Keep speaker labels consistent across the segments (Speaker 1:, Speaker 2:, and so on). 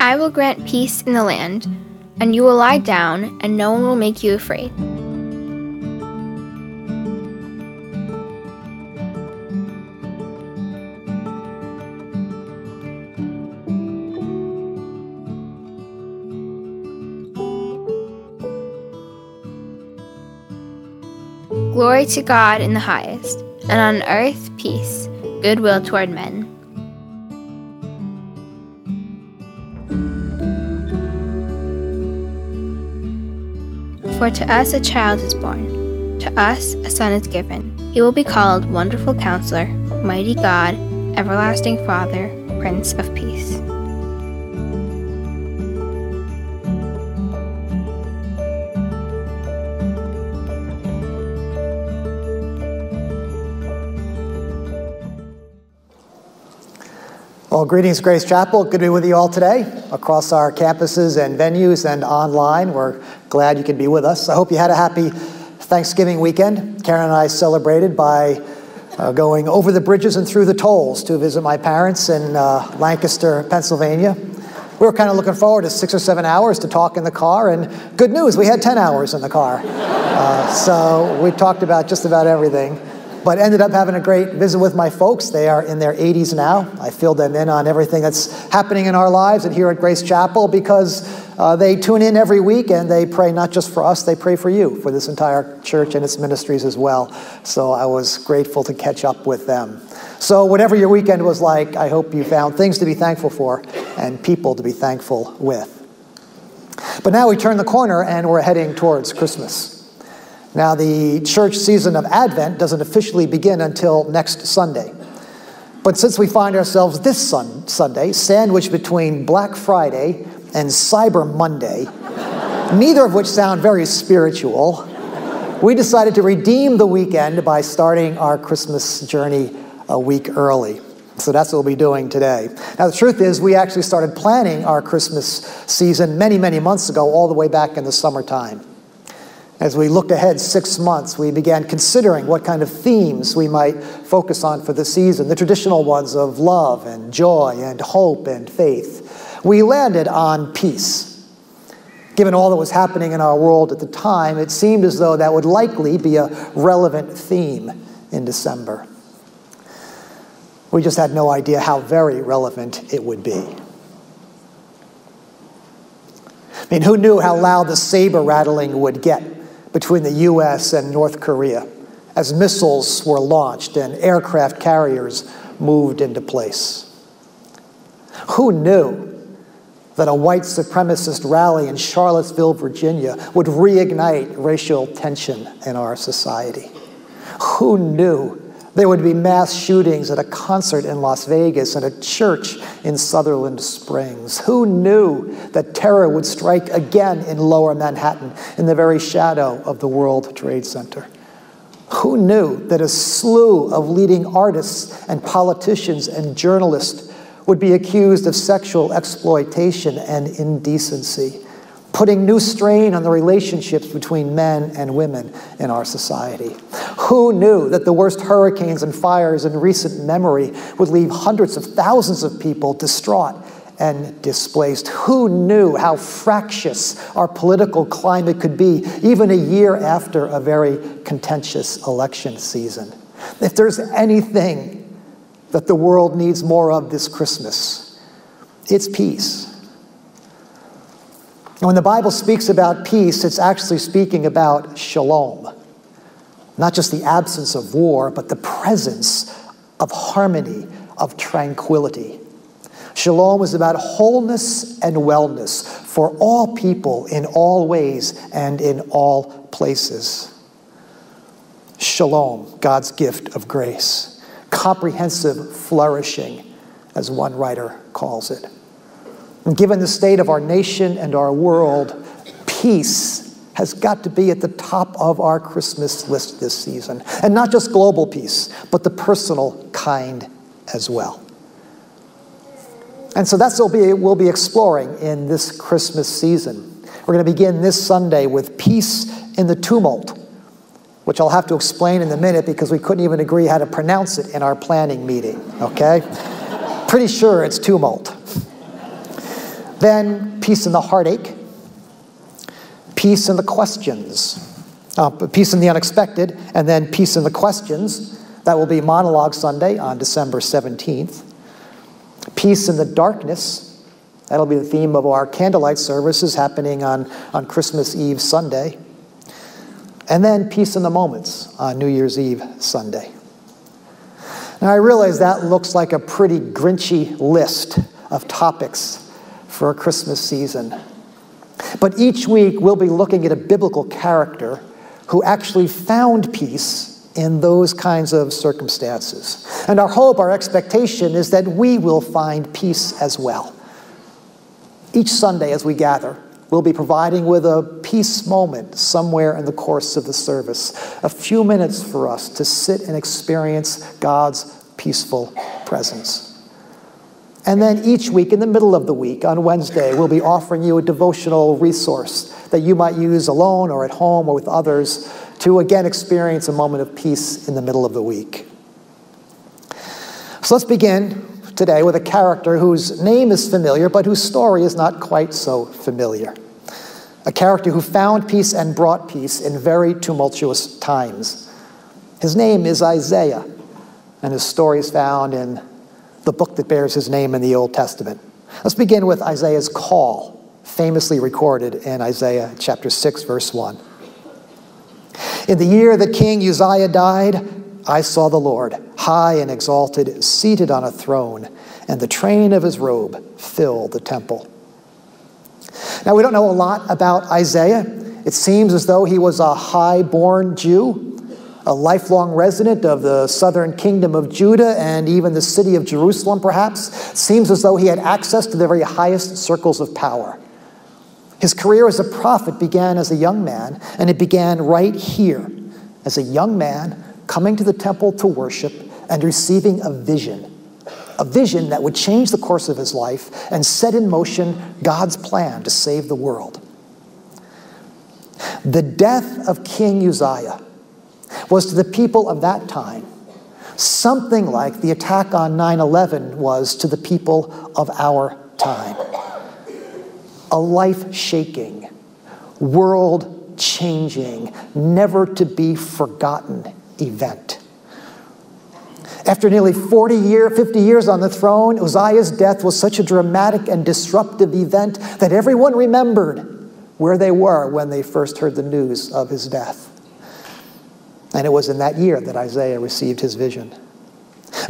Speaker 1: I will grant peace in the land, and you will lie down, and no one will make you afraid. Glory to God in the highest, and on earth peace, goodwill toward men. For to us a child is born, to us a son is given. He will be called Wonderful Counselor, Mighty God, Everlasting Father, Prince of Peace.
Speaker 2: Well, greetings, Grace Chapel. Good to be with you all today across our campuses and venues and online. We're glad you could be with us. I hope you had a happy Thanksgiving weekend. Karen and I celebrated by uh, going over the bridges and through the tolls to visit my parents in uh, Lancaster, Pennsylvania. We were kind of looking forward to six or seven hours to talk in the car, and good news, we had 10 hours in the car. Uh, so we talked about just about everything but ended up having a great visit with my folks. They are in their 80s now. I filled them in on everything that's happening in our lives and here at Grace Chapel because uh, they tune in every week and they pray not just for us, they pray for you, for this entire church and its ministries as well. So I was grateful to catch up with them. So, whatever your weekend was like, I hope you found things to be thankful for and people to be thankful with. But now we turn the corner and we're heading towards Christmas. Now, the church season of Advent doesn't officially begin until next Sunday. But since we find ourselves this sun, Sunday, sandwiched between Black Friday and Cyber Monday, neither of which sound very spiritual, we decided to redeem the weekend by starting our Christmas journey a week early. So that's what we'll be doing today. Now, the truth is, we actually started planning our Christmas season many, many months ago, all the way back in the summertime. As we looked ahead six months, we began considering what kind of themes we might focus on for the season, the traditional ones of love and joy and hope and faith. We landed on peace. Given all that was happening in our world at the time, it seemed as though that would likely be a relevant theme in December. We just had no idea how very relevant it would be. I mean, who knew how loud the saber rattling would get between the US and North Korea as missiles were launched and aircraft carriers moved into place. Who knew that a white supremacist rally in Charlottesville, Virginia would reignite racial tension in our society? Who knew there would be mass shootings at a concert in Las Vegas and a church in Sutherland Springs. Who knew that terror would strike again in lower Manhattan in the very shadow of the World Trade Center? Who knew that a slew of leading artists and politicians and journalists would be accused of sexual exploitation and indecency? putting new strain on the relationships between men and women in our society. Who knew that the worst hurricanes and fires in recent memory would leave hundreds of thousands of people distraught and displaced? Who knew how fractious our political climate could be even a year after a very contentious election season? If there's anything that the world needs more of this Christmas, it's peace. And when the Bible speaks about peace, it's actually speaking about shalom. Not just the absence of war, but the presence of harmony, of tranquility. Shalom is about wholeness and wellness for all people in all ways and in all places. Shalom, God's gift of grace. Comprehensive flourishing, as one writer calls it. And given the state of our nation and our world, peace has got to be at the top of our Christmas list this season. And not just global peace, but the personal kind as well. And so that's what we'll be, exploring in this Christmas season. We're going to begin this Sunday with peace in the tumult, which I'll have to explain in a minute because we couldn't even agree how to pronounce it in our planning meeting, okay? Pretty sure it's tumult. Then peace in the heartache, peace in the questions, uh, peace in the unexpected, and then peace in the questions. That will be Monologue Sunday on December 17th. Peace in the darkness. That'll be the theme of our candlelight services happening on, on Christmas Eve Sunday. And then peace in the moments on New Year's Eve Sunday. Now, I realize that looks like a pretty grinchy list of topics for a Christmas season. But each week we'll be looking at a biblical character who actually found peace in those kinds of circumstances. And our hope, our expectation is that we will find peace as well. Each Sunday as we gather, we'll be providing with a peace moment somewhere in the course of the service, a few minutes for us to sit and experience God's peaceful presence. And then each week, in the middle of the week, on Wednesday, we'll be offering you a devotional resource that you might use alone or at home or with others to again experience a moment of peace in the middle of the week. So let's begin today with a character whose name is familiar, but whose story is not quite so familiar. A character who found peace and brought peace in very tumultuous times. His name is Isaiah, and his story is found in the book that bears his name in the Old Testament. Let's begin with Isaiah's call, famously recorded in Isaiah chapter 6, verse 1. In the year that King Uzziah died, I saw the Lord, high and exalted, seated on a throne, and the train of his robe filled the temple. Now, we don't know a lot about Isaiah. It seems as though he was a high born Jew, a lifelong resident of the southern kingdom of Judah and even the city of Jerusalem, perhaps. Seems as though he had access to the very highest circles of power. His career as a prophet began as a young man, and it began right here as a young man coming to the temple to worship and receiving a vision. A vision that would change the course of his life and set in motion God's plan to save the world. The death of King Uzziah was to the people of that time something like the attack on 9 11 was to the people of our time. A life shaking, world changing, never to be forgotten event. After nearly 40 year, 50 years on the throne, Uzziah's death was such a dramatic and disruptive event that everyone remembered where they were when they first heard the news of his death. And it was in that year that Isaiah received his vision.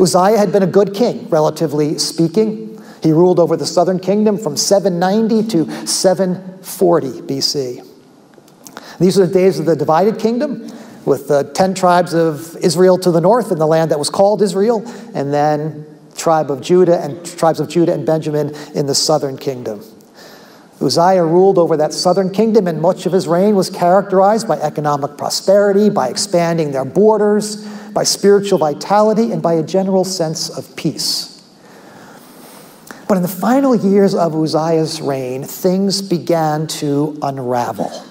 Speaker 2: Uzziah had been a good king, relatively speaking. He ruled over the southern kingdom from 790 to 740 BC. These are the days of the divided kingdom with the 10 tribes of Israel to the north in the land that was called Israel, and then tribe of Judah and tribes of Judah and Benjamin in the southern kingdom. Uzziah ruled over that southern kingdom, and much of his reign was characterized by economic prosperity, by expanding their borders, by spiritual vitality, and by a general sense of peace. But in the final years of Uzziah's reign, things began to unravel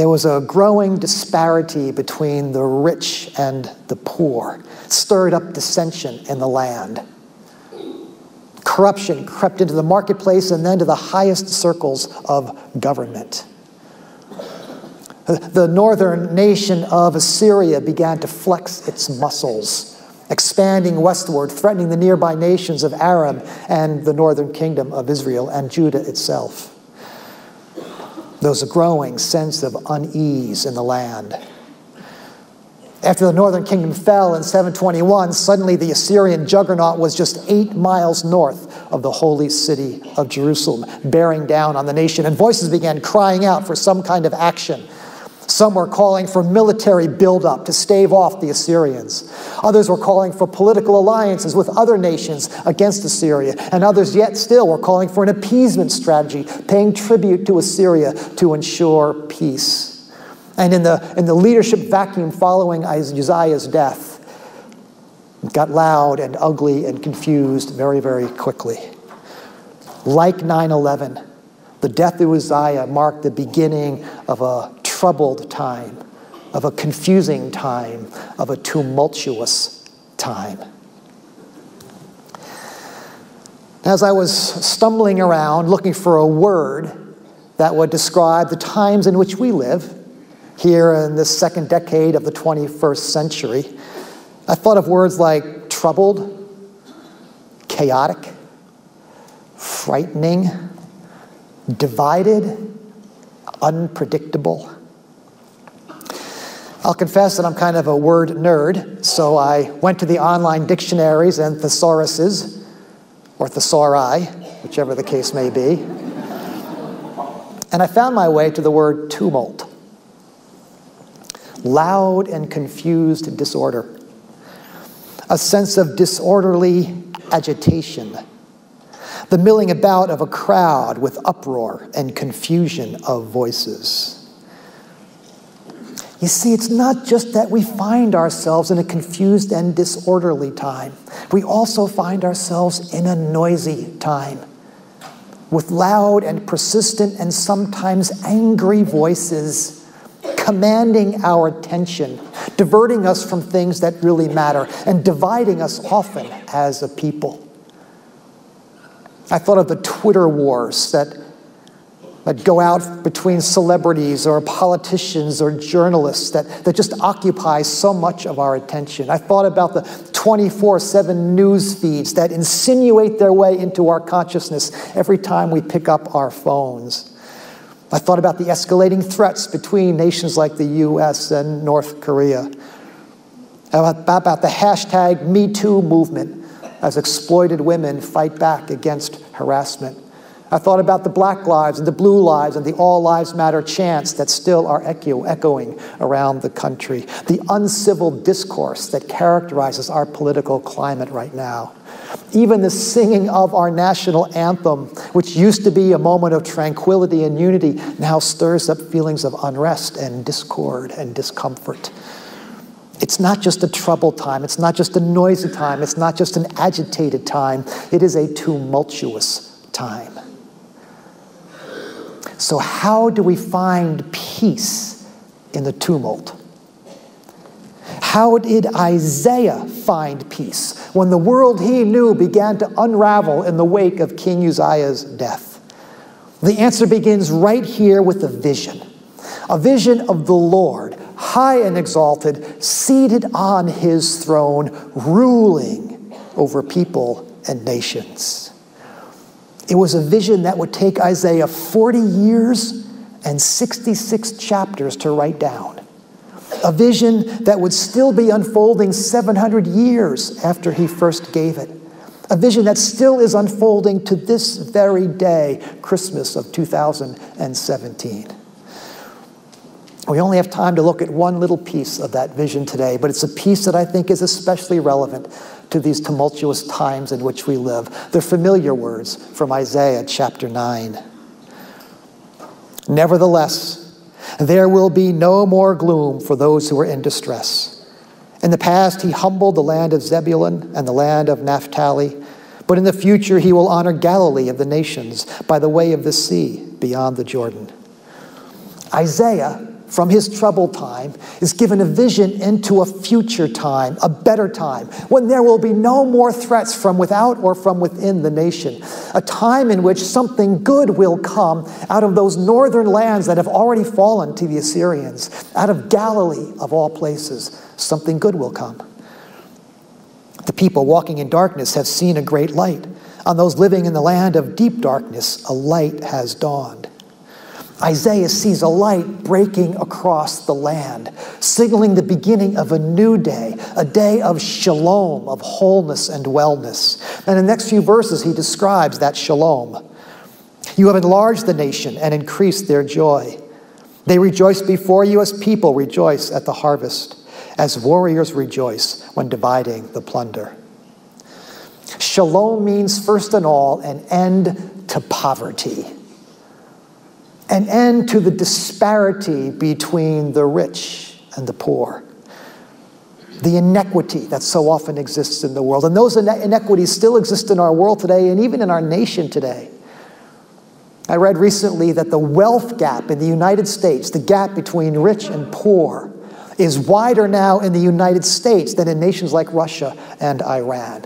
Speaker 2: there was a growing disparity between the rich and the poor, stirred up dissension in the land. Corruption crept into the marketplace and then to the highest circles of government. The northern nation of Assyria began to flex its muscles, expanding westward, threatening the nearby nations of Aram and the northern kingdom of Israel and Judah itself. There was a growing sense of unease in the land. After the northern kingdom fell in 721, suddenly the Assyrian juggernaut was just eight miles north of the holy city of Jerusalem, bearing down on the nation, and voices began crying out for some kind of action. Some were calling for military buildup to stave off the Assyrians. Others were calling for political alliances with other nations against Assyria. And others, yet still, were calling for an appeasement strategy, paying tribute to Assyria to ensure peace. And in the, in the leadership vacuum following Uzziah's death, it got loud and ugly and confused very, very quickly. Like 9 11, the death of Uzziah marked the beginning of a troubled time, of a confusing time, of a tumultuous time. As I was stumbling around looking for a word that would describe the times in which we live, here in this second decade of the 21st century, I thought of words like troubled, chaotic, frightening, divided, unpredictable. I'll confess that I'm kind of a word nerd, so I went to the online dictionaries and thesauruses, or thesauri, whichever the case may be, and I found my way to the word tumult loud and confused disorder, a sense of disorderly agitation, the milling about of a crowd with uproar and confusion of voices. You see, it's not just that we find ourselves in a confused and disorderly time, we also find ourselves in a noisy time with loud and persistent and sometimes angry voices commanding our attention, diverting us from things that really matter, and dividing us often as a people. I thought of the Twitter wars that that go out between celebrities or politicians or journalists that, that just occupy so much of our attention. I thought about the 24 7 news feeds that insinuate their way into our consciousness every time we pick up our phones. I thought about the escalating threats between nations like the US and North Korea. About, the hashtag MeToo movement as exploited women fight back against harassment. I thought about the black lives and the blue lives and the all lives matter chants that still are echo, echoing around the country, the uncivil discourse that characterizes our political climate right now. Even the singing of our national anthem, which used to be a moment of tranquility and unity, now stirs up feelings of unrest and discord and discomfort. It's not just a troubled time, it's not just a noisy time, it's not just an agitated time, it is a tumultuous time. So, how do we find peace in the tumult? How did Isaiah find peace when the world he knew began to unravel in the wake of King Uzziah's death? The answer begins right here with a vision a vision of the Lord, high and exalted, seated on his throne, ruling over people and nations. It was a vision that would take Isaiah 40 years and 66 chapters to write down. A vision that would still be unfolding 700 years after he first gave it. A vision that still is unfolding to this very day, Christmas of 2017. We only have time to look at one little piece of that vision today, but it's a piece that I think is especially relevant to these tumultuous times in which we live. They're familiar words from Isaiah chapter 9. Nevertheless, there will be no more gloom for those who are in distress. In the past, he humbled the land of Zebulun and the land of Naphtali, but in the future, he will honor Galilee of the nations by the way of the sea beyond the Jordan. Isaiah from his troubled time is given a vision into a future time, a better time, when there will be no more threats from without or from within the nation. A time in which something good will come out of those northern lands that have already fallen to the Assyrians, out of Galilee of all places. Something good will come. The people walking in darkness have seen a great light. On those living in the land of deep darkness, a light has dawned. Isaiah sees a light breaking across the land, signaling the beginning of a new day, a day of shalom, of wholeness and wellness. And in the next few verses, he describes that shalom. You have enlarged the nation and increased their joy. They rejoice before you as people rejoice at the harvest, as warriors rejoice when dividing the plunder. Shalom means, first and all, an end to poverty an end to the disparity between the rich and the poor, the inequity that so often exists in the world. And those inequities still exist in our world today and even in our nation today. I read recently that the wealth gap in the United States, the gap between rich and poor, is wider now in the United States than in nations like Russia and Iran.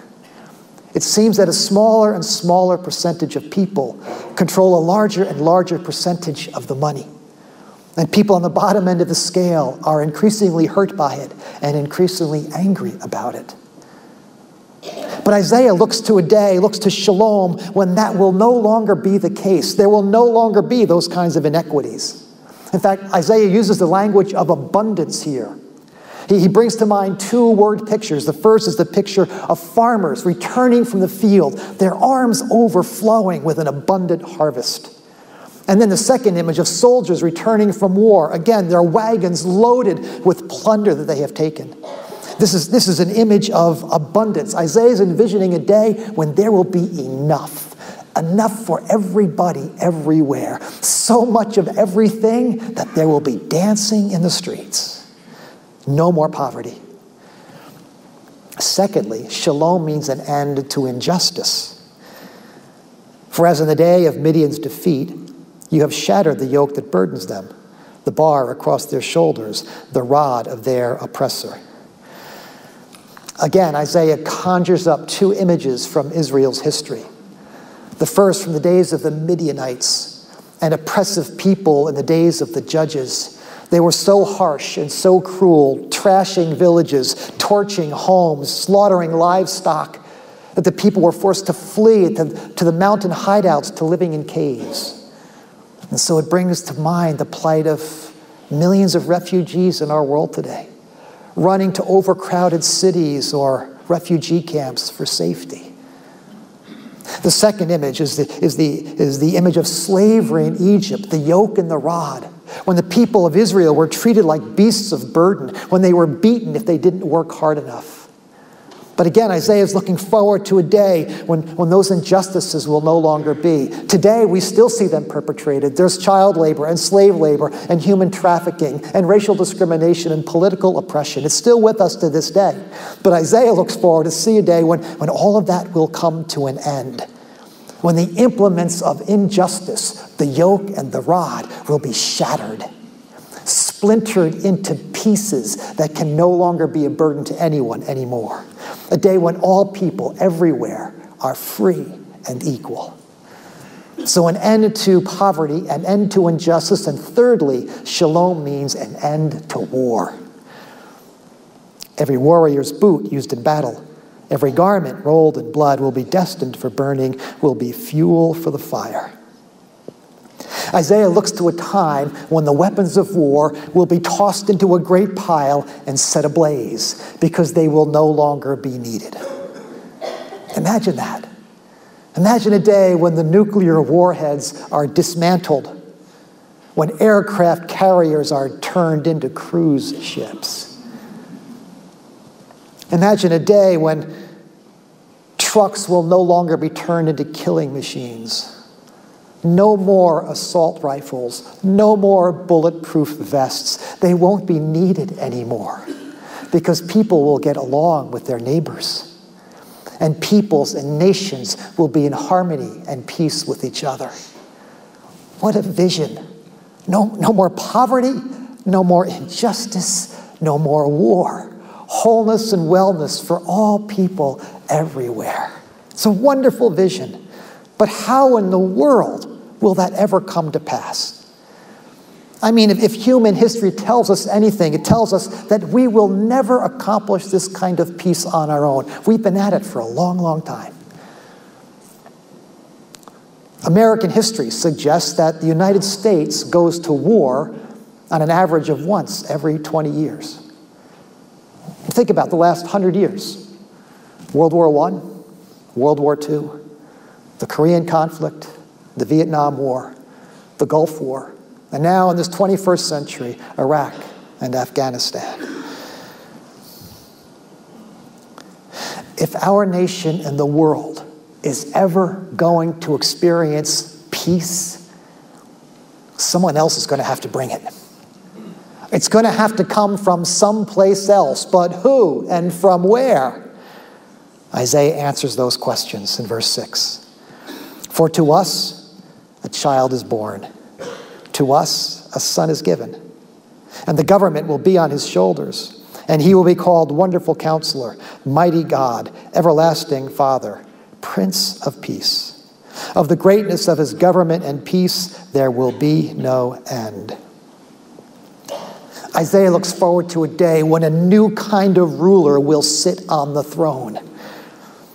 Speaker 2: It seems that a smaller and smaller percentage of people control a larger and larger percentage of the money. And people on the bottom end of the scale are increasingly hurt by it and increasingly angry about it. But Isaiah looks to a day, looks to shalom, when that will no longer be the case. There will no longer be those kinds of inequities. In fact, Isaiah uses the language of abundance here. He, he brings to mind two word pictures. The first is the picture of farmers returning from the field, their arms overflowing with an abundant harvest. And then the second image of soldiers returning from war. Again, their wagons loaded with plunder that they have taken. This is, this is an image of abundance. Isaiah is envisioning a day when there will be enough. Enough for everybody everywhere. So much of everything that there will be dancing in the streets. No more poverty. Secondly, shalom means an end to injustice. For as in the day of Midian's defeat, you have shattered the yoke that burdens them, the bar across their shoulders, the rod of their oppressor. Again, Isaiah conjures up two images from Israel's history. The first from the days of the Midianites, an oppressive people in the days of the judges. They were so harsh and so cruel, trashing villages, torching homes, slaughtering livestock, that the people were forced to flee to, to the mountain hideouts to living in caves. And so it brings to mind the plight of millions of refugees in our world today, running to overcrowded cities or refugee camps for safety. The second image is the, is, the, is the image of slavery in Egypt, the yoke and the rod. When the people of Israel were treated like beasts of burden, when they were beaten if they didn't work hard enough. But again, Isaiah is looking forward to a day when, when those injustices will no longer be. Today, we still see them perpetrated. There's child labor and slave labor and human trafficking and racial discrimination and political oppression. It's still with us to this day. But Isaiah looks forward to see a day when, when all of that will come to an end. When the implements of injustice, the yoke and the rod, will be shattered splintered into pieces that can no longer be a burden to anyone anymore. A day when all people everywhere are free and equal. So, an end to poverty, an end to injustice, and thirdly, shalom means an end to war. Every warrior's boot used in battle, every garment rolled in blood will be destined for burning, will be fuel for the fire. Isaiah looks to a time when the weapons of war will be tossed into a great pile and set ablaze because they will no longer be needed. Imagine that. Imagine a day when the nuclear warheads are dismantled, when aircraft carriers are turned into cruise ships. Imagine a day when trucks will no longer be turned into killing machines no more assault rifles, no more bulletproof vests. They won't be needed anymore because people will get along with their neighbors. And peoples and nations will be in harmony and peace with each other. What a vision! No, no more poverty, no more injustice, no more war. Wholeness and wellness for all people everywhere. It's a wonderful vision. But how in the world will that ever come to pass? I mean, if, if, human history tells us anything, it tells us that we will never accomplish this kind of peace on our own. We've been at it for a long, long time. American history suggests that the United States goes to war on an average of once every 20 years. Think about the last 100 years World War I, World War II, the Korean conflict, the Vietnam War, the Gulf War, and now in this 21st century, Iraq and Afghanistan. If our nation and the world is ever going to experience peace, someone else is going to have to bring it. It's going to have to come from someplace else, but who and from where? Isaiah answers those questions in verse 6. For to us, a child is born. To us, a son is given. And the government will be on his shoulders. And he will be called Wonderful Counselor, Mighty God, Everlasting Father, Prince of Peace. Of the greatness of his government and peace, there will be no end. Isaiah looks forward to a day when a new kind of ruler will sit on the throne.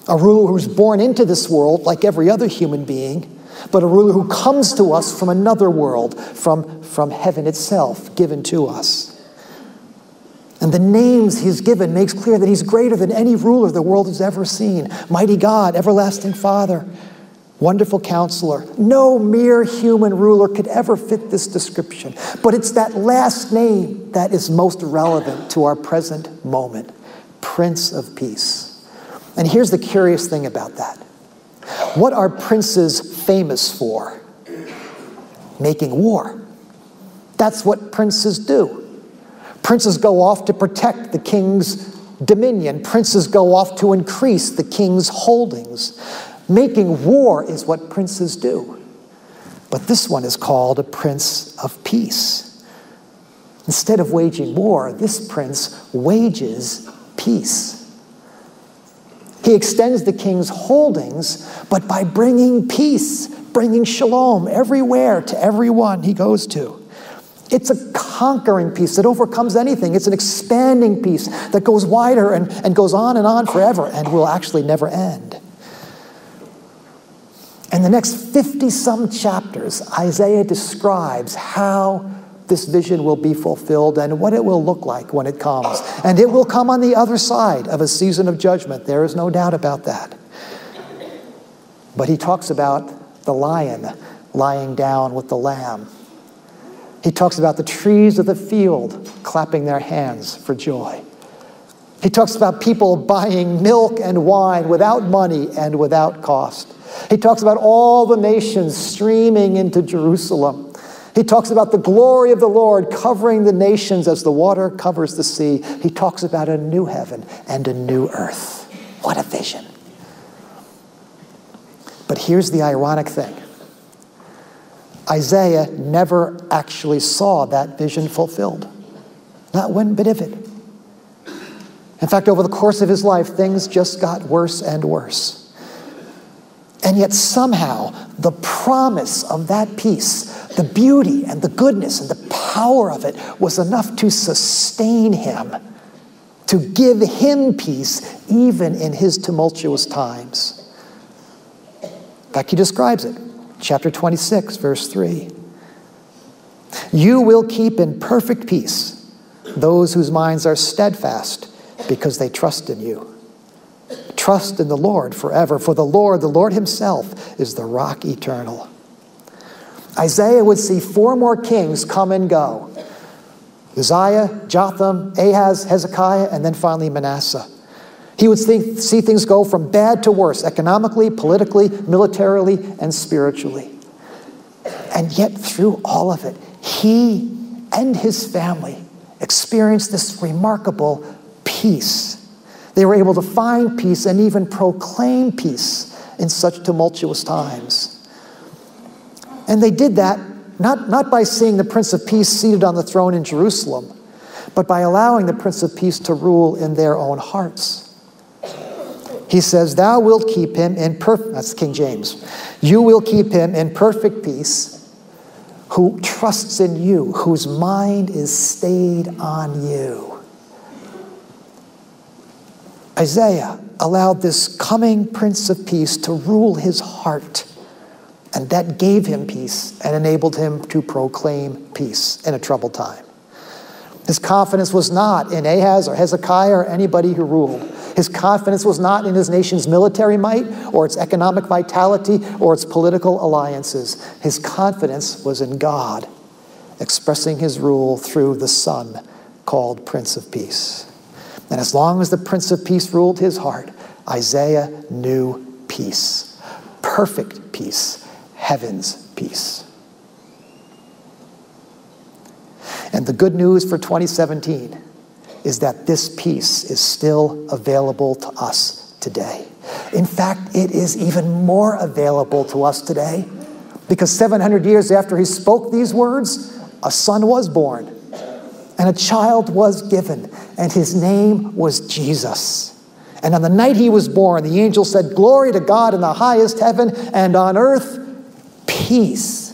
Speaker 2: A ruler who's born into this world like every other human being, but a ruler who comes to us from another world, from, from heaven itself, given to us. And the names he's given makes clear that he's greater than any ruler the world has ever seen. Mighty God, everlasting Father, wonderful counselor. No mere human ruler could ever fit this description. But it's that last name that is most relevant to our present moment Prince of Peace. And here's the curious thing about that what are princes famous for? Making war. That's what princes do. Princes go off to protect the king's dominion. Princes go off to increase the king's holdings. Making war is what princes do. But this one is called a prince of peace. Instead of waging war, this prince wages peace. He extends the king's holdings, but by bringing peace, bringing shalom everywhere to everyone he goes to. It's a conquering peace that overcomes anything. It's an expanding peace that goes wider and, and goes on and on forever and will actually never end. In the next 50 some chapters, Isaiah describes how this vision will be fulfilled and what it will look like when it comes. And it will come on the other side of a season of judgment. There is no doubt about that. But he talks about the lion lying down with the lamb. He talks about the trees of the field clapping their hands for joy. He talks about people buying milk and wine without money and without cost. He talks about all the nations streaming into Jerusalem. He talks about the glory of the Lord covering the nations as the water covers the sea. He talks about a new heaven and a new earth. What a vision. But here's the ironic thing Isaiah never actually saw that vision fulfilled, not one bit of it. In fact, over the course of his life, things just got worse and worse. And yet, somehow, the promise of that peace, the beauty and the goodness and the power of it was enough to sustain him, to give him peace even in his tumultuous times. In fact, he describes it. Chapter 26, verse 3. You will keep in perfect peace those whose minds are steadfast because they trust in you. Trust in the Lord forever, for the Lord, the Lord Himself, is the rock eternal. Isaiah would see four more kings come and go Uzziah, Jotham, Ahaz, Hezekiah, and then finally Manasseh. He would see, see things go from bad to worse economically, politically, militarily, and spiritually. And yet, through all of it, he and his family experienced this remarkable peace they were able to find peace and even proclaim peace in such tumultuous times. And they did that not, not by seeing the Prince of Peace seated on the throne in Jerusalem, but by allowing the Prince of Peace to rule in their own hearts. He says, Thou wilt keep him in perfect, that's King James, you will keep him in perfect peace who trusts in you, whose mind is stayed on you. Isaiah allowed this coming Prince of Peace to rule his heart. And that gave him peace and enabled him to proclaim peace in a troubled time. His confidence was not in Ahaz or Hezekiah or anybody who ruled. His confidence was not in his nation's military might or its economic vitality or its political alliances. His confidence was in God, expressing his rule through the Son called Prince of Peace. And as long as the Prince of Peace ruled his heart, Isaiah knew peace. Perfect peace, heaven's peace. And the good news for 2017 is that this peace is still available to us today. In fact, it is even more available to us today because 700 years after he spoke these words, a son was born and a child was given, and his name was Jesus. And on the night he was born, the angel said, Glory to God in the highest heaven, and on earth, peace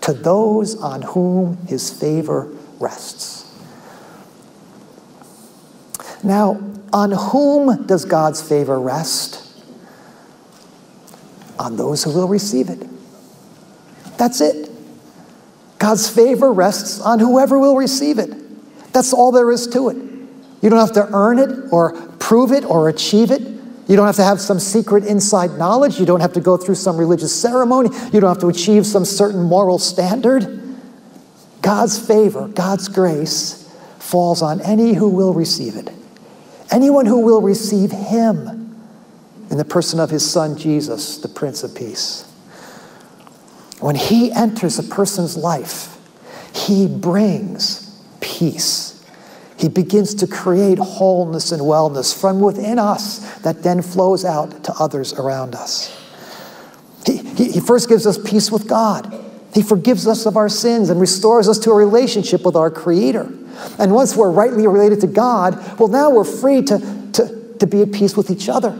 Speaker 2: to those on whom his favor rests. Now, on whom does God's favor rest? On those who will receive it. That's it. God's favor rests on whoever will receive it. That's all there is to it. You don't have to earn it or prove it or achieve it. You don't have to have some secret inside knowledge. You don't have to go through some religious ceremony. You don't have to achieve some certain moral standard. God's favor, God's grace falls on any who will receive it. Anyone who will receive him in the person of his son Jesus, the Prince of Peace. When he enters a person's life, he brings peace. He begins to create wholeness and wellness from within us that then flows out to others around us. He, he, he, first gives us peace with God. He forgives us of our sins and restores us to a relationship with our Creator. And once we're rightly related to God, well, now we're free to, to, to be at peace with each other.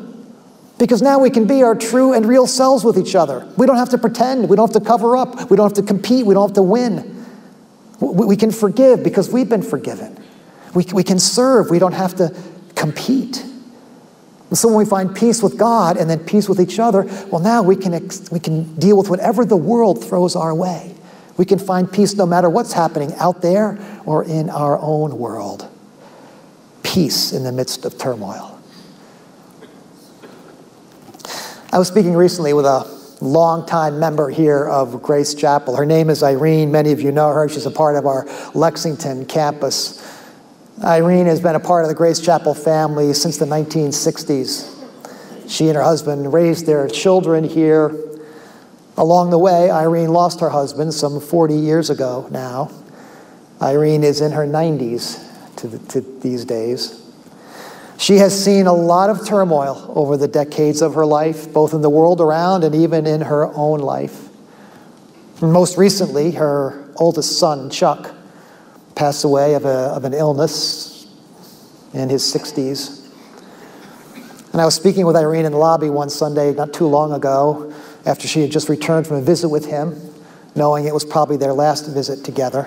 Speaker 2: Because now we can be our true and real selves with each other. We don't have to pretend. We don't have to cover up. We don't have to compete. We don't have to win. We, can forgive because we've been forgiven. We, can serve. We don't have to compete. So when we find peace with God and then peace with each other, well, now we can, ex- we can deal with whatever the world throws our way. We can find peace no matter what's happening out there or in our own world. Peace in the midst of turmoil. I was speaking recently with a longtime member here of Grace Chapel. Her name is Irene. Many of you know her. She's a part of our Lexington campus. Irene has been a part of the Grace Chapel family since the 1960s. She and her husband raised their children here. Along the way, Irene lost her husband some 40 years ago now. Irene is in her 90s to, the, to these days. She has seen a lot of turmoil over the decades of her life, both in the world around and even in her own life. Most recently, her oldest son, Chuck, passed away of, a, of an illness in his 60s. And I was speaking with Irene in the lobby one Sunday not too long ago after she had just returned from a visit with him, knowing it was probably their last visit together.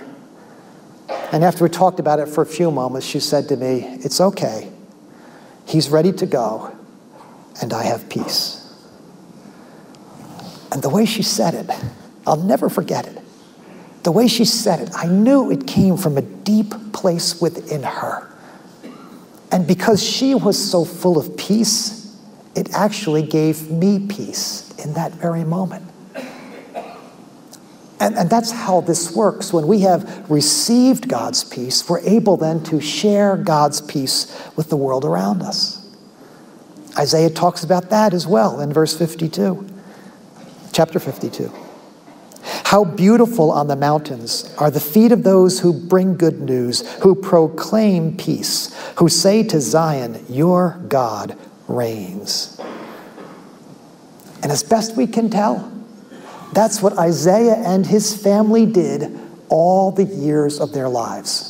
Speaker 2: And after we talked about it for a few moments, she said to me, It's okay. He's ready to go, and I have peace. And the way she said it, I'll never forget it. The way she said it, I knew it came from a deep place within her. And because she was so full of peace, it actually gave me peace in that very moment. And, and that's how this works. When we have received God's peace, we're able then to share God's peace with the world around us. Isaiah talks about that as well in verse 52, chapter 52. How beautiful on the mountains are the feet of those who bring good news, who proclaim peace, who say to Zion, Your God reigns. And as best we can tell, that's what Isaiah and his family did all the years of their lives.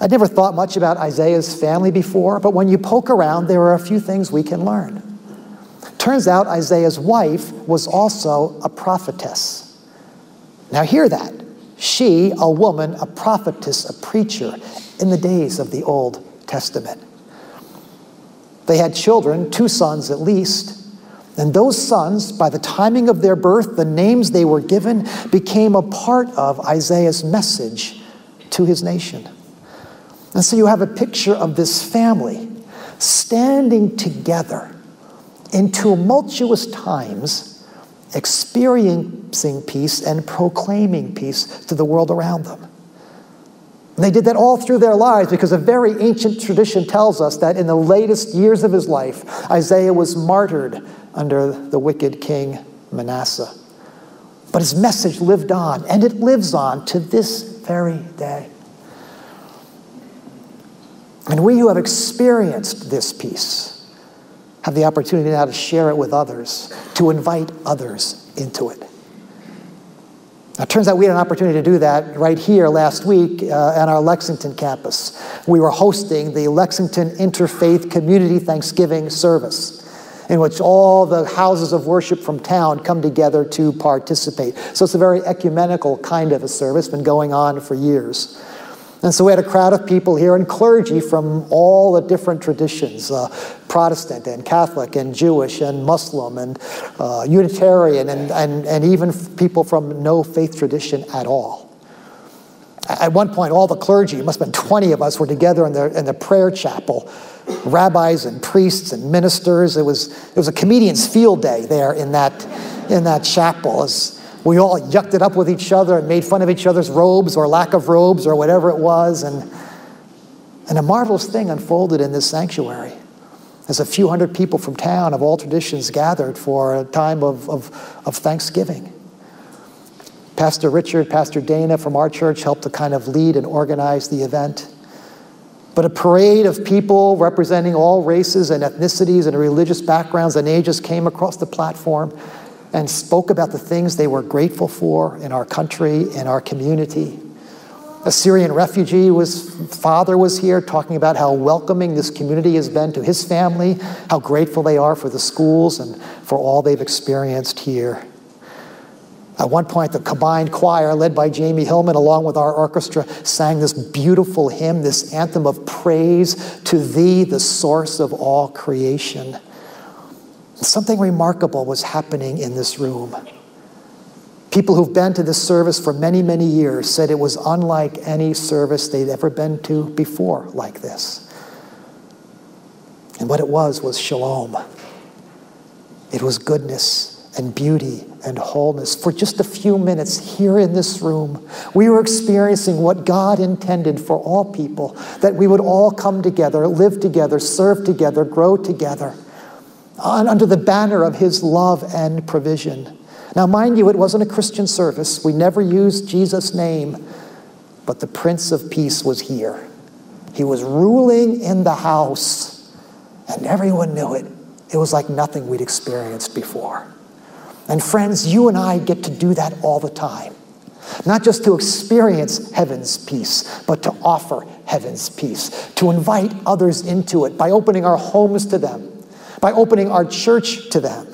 Speaker 2: I'd never thought much about Isaiah's family before, but when you poke around, there are a few things we can learn. Turns out Isaiah's wife was also a prophetess. Now, hear that. She, a woman, a prophetess, a preacher in the days of the Old Testament. They had children, two sons at least, and those sons, by the timing of their birth, the names they were given, became a part of Isaiah's message to his nation. And so you have a picture of this family standing together in tumultuous times, experiencing peace and proclaiming peace to the world around them. And they did that all through their lives because a very ancient tradition tells us that in the latest years of his life, Isaiah was martyred under the wicked king Manasseh. But his message lived on, and it lives on to this very day. And we who have experienced this peace have the opportunity now to share it with others, to invite others into it. Now, it turns out we had an opportunity to do that right here last week uh, at our Lexington campus. We were hosting the Lexington Interfaith Community Thanksgiving service, in which all the houses of worship from town come together to participate. So it's a very ecumenical kind of a service, been going on for years. And so we had a crowd of people here and clergy from all the different traditions uh, Protestant and Catholic and Jewish and Muslim and uh, Unitarian and, and, and even people from no faith tradition at all. At one point, all the clergy, must have been 20 of us, were together in the, in the prayer chapel. Rabbis and priests and ministers. It was, it was a comedian's field day there in that, in that chapel. As, we all yucked it up with each other and made fun of each other's robes or lack of robes or whatever it was. And, and a marvelous thing unfolded in this sanctuary as a few hundred people from town of all traditions gathered for a time of, of, of Thanksgiving. Pastor Richard, Pastor Dana from our church helped to kind of lead and organize the event. But a parade of people representing all races and ethnicities and religious backgrounds and ages came across the platform and spoke about the things they were grateful for in our country, in our community. A Syrian refugee was father was here talking about how welcoming this community has been to his family, how grateful they are for the schools and for all they've experienced here. At one point, the combined choir, led by Jamie Hillman, along with our orchestra, sang this beautiful hymn, this anthem of praise to Thee, the source of all creation. Something remarkable was happening in this room. People who've been to this service for many, many years said it was unlike any service they'd ever been to before like this. And what it was was shalom. It was goodness and beauty and wholeness. For just a few minutes here in this room, we were experiencing what God intended for all people that we would all come together, live together, serve together, grow together under the banner of his love and provision. Now, mind you, it wasn't a Christian service. We never used Jesus' name, but the Prince of Peace was here. He was ruling in the house, and everyone knew it. It was like nothing we'd experienced before. And friends, you and I get to do that all the time. Not just to experience heaven's peace, but to offer heaven's peace, to invite others into it by opening our homes to them by opening our church to them.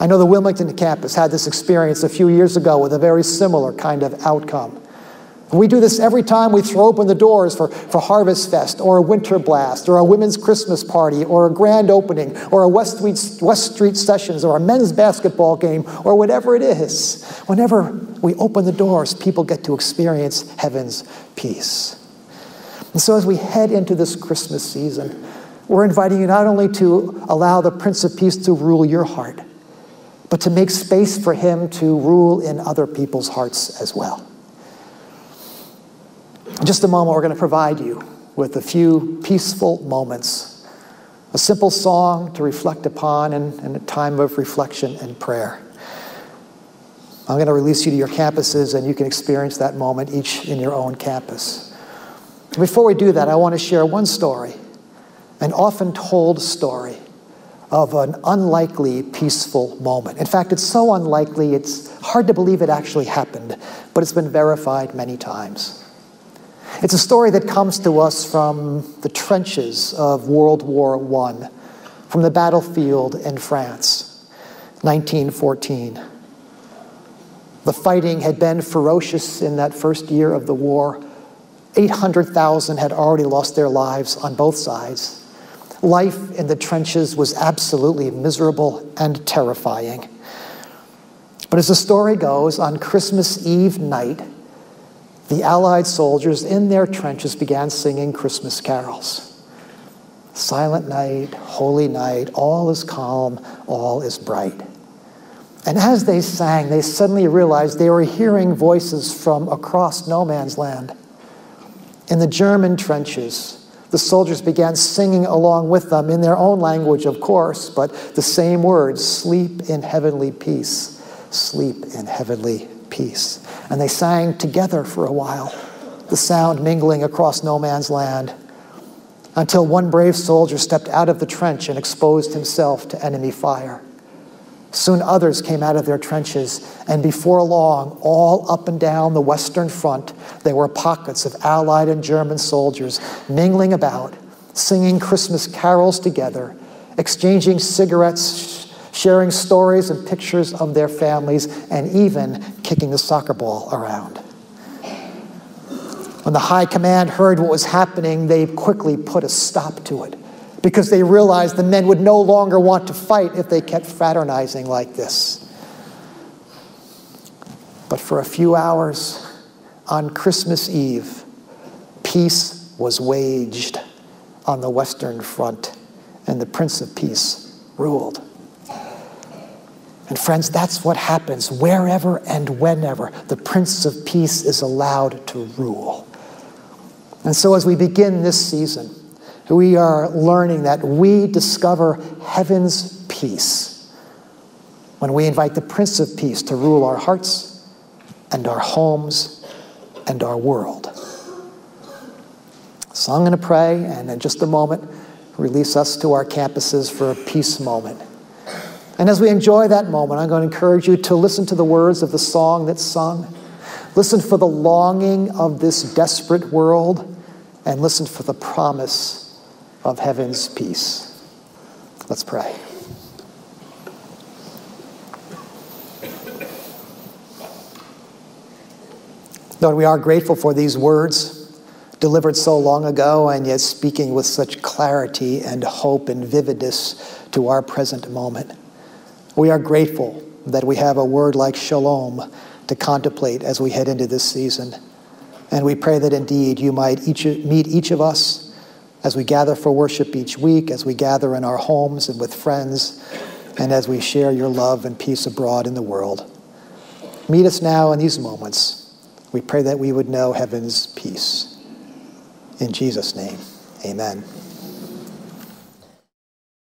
Speaker 2: I know the Wilmington campus had this experience a few years ago with a very similar kind of outcome. We do this every time we throw open the doors for, for Harvest Fest or a Winter Blast or a women's Christmas party or a grand opening or a West Street, West Street Sessions or a men's basketball game or whatever it is. Whenever we open the doors, people get to experience heaven's peace. And so as we head into this Christmas season, we're inviting you not only to allow the Prince of Peace to rule your heart, but to make space for him to rule in other people's hearts as well. In just a moment, we're going to provide you with a few peaceful moments, a simple song to reflect upon, and a time of reflection and prayer. I'm going to release you to your campuses, and you can experience that moment each in your own campus. Before we do that, I want to share one story an often told story of an unlikely peaceful moment. In fact, it's so unlikely, it's hard to believe it actually happened, but it's been verified many times. It's a story that comes to us from the trenches of World War I, from the battlefield in France, 1914. The fighting had been ferocious in that first year of the war. 800,000 had already lost their lives on both sides. Life in the trenches was absolutely miserable and terrifying. But as the story goes, on Christmas Eve night, the Allied soldiers in their trenches began singing Christmas carols. Silent night, holy night, all is calm, all is bright. And as they sang, they suddenly realized they were hearing voices from across no man's land. In the German trenches, the soldiers began singing along with them in their own language, of course, but the same words sleep in heavenly peace, sleep in heavenly peace. And they sang together for a while, the sound mingling across no man's land, until one brave soldier stepped out of the trench and exposed himself to enemy fire. Soon others came out of their trenches, and before long, all up and down the Western Front, there were pockets of Allied and German soldiers mingling about, singing Christmas carols together, exchanging cigarettes, sharing stories and pictures of their families, and even kicking the soccer ball around. When the high command heard what was happening, they quickly put a stop to it because they realized the men would no longer want to fight if they kept fraternizing like this. But for a few hours on Christmas Eve, peace was waged on the Western Front, and the Prince of Peace ruled. And friends, that's what happens wherever and whenever the Prince of Peace is allowed to rule. And so, as we begin this season, we are learning that we discover heaven's peace when we invite the Prince of Peace to rule our hearts and our homes and our world. So I'm going to pray, and in just a moment, release us to our campuses for a peace moment. And as we enjoy that moment, I'm going to encourage you to listen to the words of the song that's sung. Listen for the longing of this desperate world, and listen for the promise of heaven's peace. Let's pray. Lord, we are grateful for these words delivered so long ago and yet speaking with such clarity and hope and vividness to our present moment. We are grateful that we have a word like shalom to contemplate as we head into this season. And we pray that indeed you might each, meet each of us as we gather for worship each week, as we gather in our homes and with friends, and as we share your love and peace abroad in the world. Meet us now in these moments. We pray that we would know heaven's peace. In Jesus' name, amen.